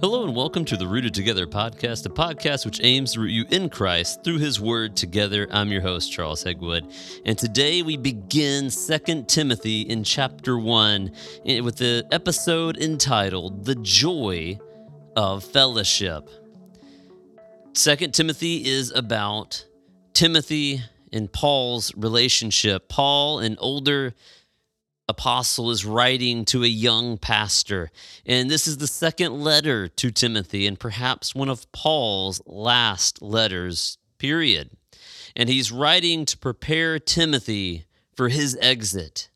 Hello and welcome to the Rooted Together podcast, a podcast which aims to root you in Christ through his word together. I'm your host, Charles Hegwood. And today we begin 2 Timothy in chapter 1 eh, with the episode entitled The Joy of Fellowship. 2 Timothy is about Timothy and Paul's relationship. Paul, an older apostle is writing to a young pastor. And this is the second letter to Timothy and perhaps one of Paul's last letters, period. And he's writing to prepare Timothy for his exit.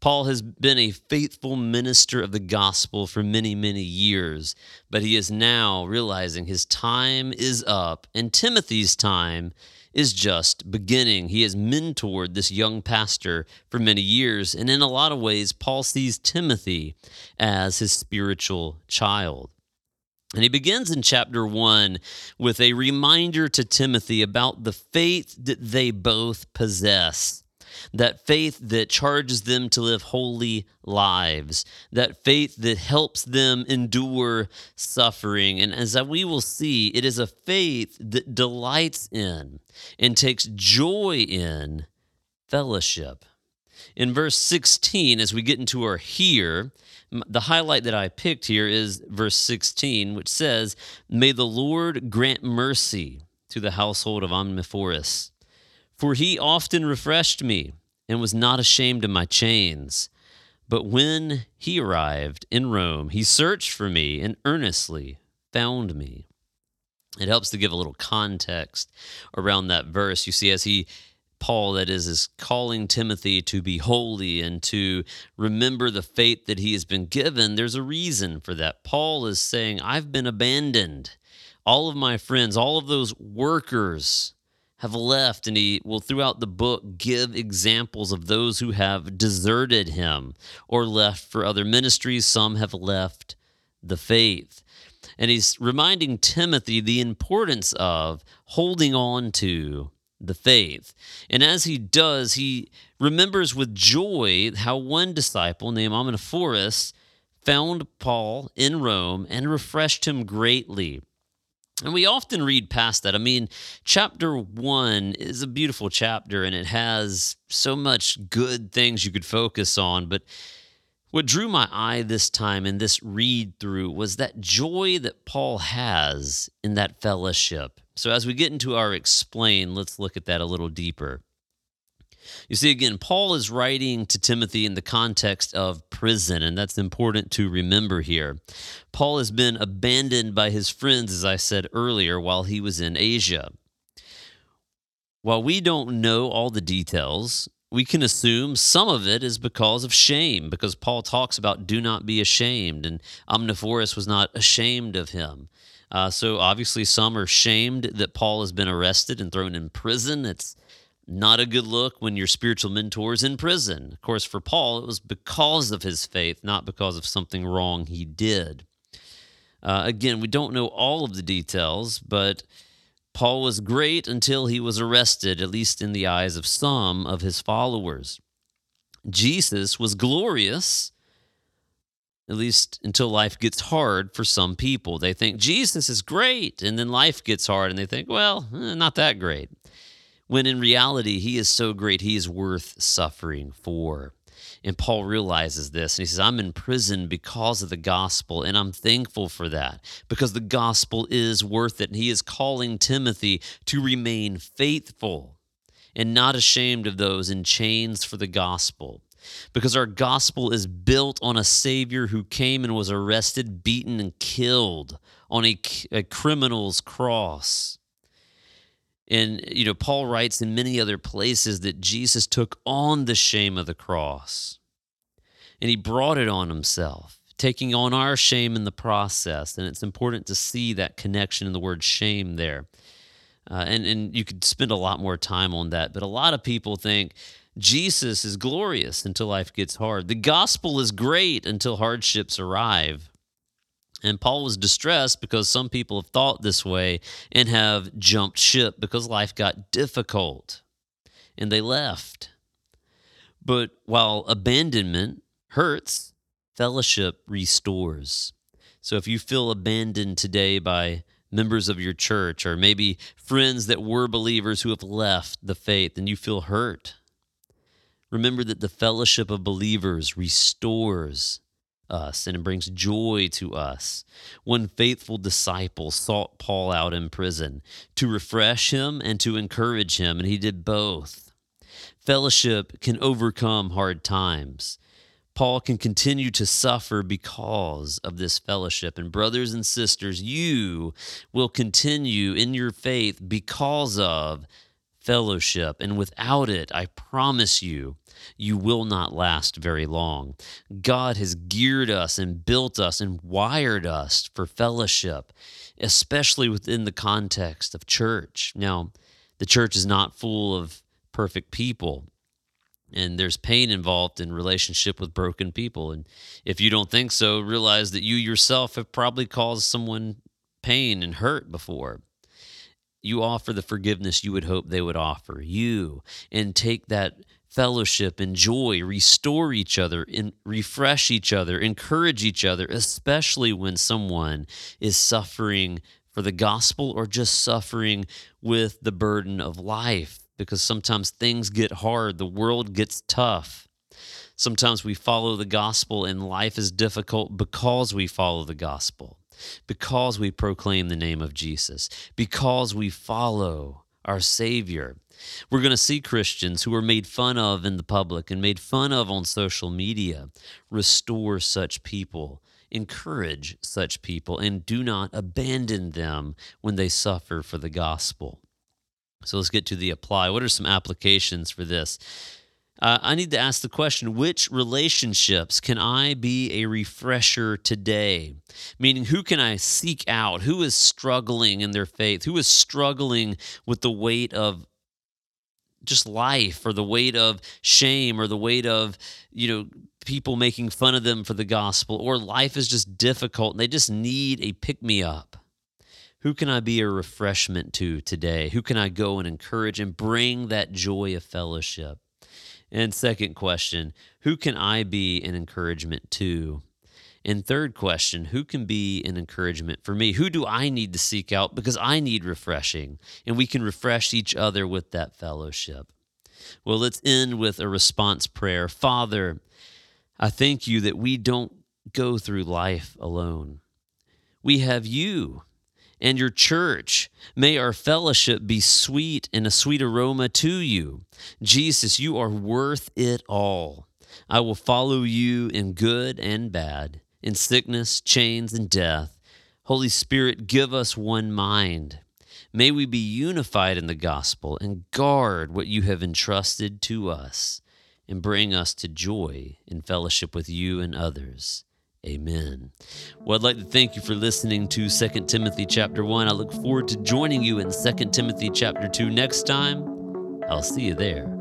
Paul has been a faithful minister of the gospel for many, many years, but he is now realizing his time is up and Timothy's time is just beginning. He has mentored this young pastor for many years, and in a lot of ways, Paul sees Timothy as his spiritual child. And he begins in chapter one with a reminder to Timothy about the faith that they both possess that faith that charges them to live holy lives, that faith that helps them endure suffering. And as we will see, it is a faith that delights in and takes joy in fellowship. In verse 16, as we get into our here, the highlight that I picked here is verse 16, which says, May the Lord grant mercy to the household of Onesiphorus for he often refreshed me and was not ashamed of my chains. But when he arrived in Rome, he searched for me and earnestly found me. It helps to give a little context around that verse. You see, as he Paul, that is, is calling Timothy to be holy and to remember the faith that he has been given. There's a reason for that. Paul is saying, I've been abandoned. All of my friends, all of those workers have left, and he will, throughout the book, give examples of those who have deserted him or left for other ministries. Some have left the faith. And he's reminding Timothy the importance of holding on to the faith. And as he does, he remembers with joy how one disciple named Onesiphorus found Paul in Rome and refreshed him greatly. And we often read past that. I mean, chapter one is a beautiful chapter and it has so much good things you could focus on. But what drew my eye this time in this read through was that joy that Paul has in that fellowship. So, as we get into our explain, let's look at that a little deeper. You see, again, Paul is writing to Timothy in the context of prison, and that's important to remember here. Paul has been abandoned by his friends, as I said earlier, while he was in Asia. While we don't know all the details, we can assume some of it is because of shame, because Paul talks about do not be ashamed, and Onesiphorus was not ashamed of him. Uh, so obviously, some are shamed that Paul has been arrested and thrown in prison. It's not a good look when your spiritual mentor is in prison. Of course, for Paul, it was because of his faith, not because of something wrong he did. Uh, again, we don't know all of the details, but Paul was great until he was arrested, at least in the eyes of some of his followers. Jesus was glorious, at least until life gets hard for some people. They think Jesus is great, and then life gets hard, and they think, well, eh, not that great when in reality, he is so great, he is worth suffering for. And Paul realizes this and he says, I'm in prison because of the gospel, and I'm thankful for that because the gospel is worth it. And he is calling Timothy to remain faithful and not ashamed of those in chains for the gospel. Because our gospel is built on a Savior who came and was arrested, beaten, and killed on a, a criminal's cross. And, you know, Paul writes in many other places that Jesus took on the shame of the cross and he brought it on himself, taking on our shame in the process. And it's important to see that connection in the word shame there. Uh, and, and you could spend a lot more time on that. But a lot of people think Jesus is glorious until life gets hard. The gospel is great until hardships arrive. And Paul was distressed because some people have thought this way and have jumped ship because life got difficult and they left. But while abandonment hurts, fellowship restores. So if you feel abandoned today by members of your church or maybe friends that were believers who have left the faith and you feel hurt, remember that the fellowship of believers restores us and it brings joy to us. One faithful disciple sought Paul out in prison to refresh him and to encourage him, and he did both. Fellowship can overcome hard times. Paul can continue to suffer because of this fellowship. And, brothers and sisters, you will continue in your faith because of fellowship. And without it, I promise you, you will not last very long. God has geared us and built us and wired us for fellowship, especially within the context of church. Now, the church is not full of perfect people. And there's pain involved in relationship with broken people. And if you don't think so, realize that you yourself have probably caused someone pain and hurt before you offer the forgiveness you would hope they would offer you and take that fellowship and joy, restore each other, and refresh each other, encourage each other, especially when someone is suffering for the gospel or just suffering with the burden of life. Because sometimes things get hard, the world gets tough. Sometimes we follow the gospel and life is difficult because we follow the gospel, because we proclaim the name of Jesus, because we follow our Savior. We're going to see Christians who are made fun of in the public and made fun of on social media restore such people, encourage such people, and do not abandon them when they suffer for the gospel. So let's get to the apply. What are some applications for this? Uh, I need to ask the question which relationships can I be a refresher today? Meaning, who can I seek out? Who is struggling in their faith? Who is struggling with the weight of just life or the weight of shame or the weight of, you know, people making fun of them for the gospel or life is just difficult and they just need a pick me up? Who can I be a refreshment to today? Who can I go and encourage and bring that joy of fellowship? And second question, who can I be an encouragement to? And third question, who can be an encouragement for me? Who do I need to seek out because I need refreshing? And we can refresh each other with that fellowship. Well, let's end with a response prayer. Father, I thank you that we don't go through life alone. We have you and your church. May our fellowship be sweet and a sweet aroma to you. Jesus, you are worth it all. I will follow you in good and bad, in sickness, chains, and death. Holy Spirit, give us one mind. May we be unified in the gospel and guard what you have entrusted to us and bring us to joy in fellowship with you and others. Amen. Well, I'd like to thank you for listening to 2 Timothy chapter 1. I look forward to joining you in 2 Timothy chapter 2 next time. I'll see you there.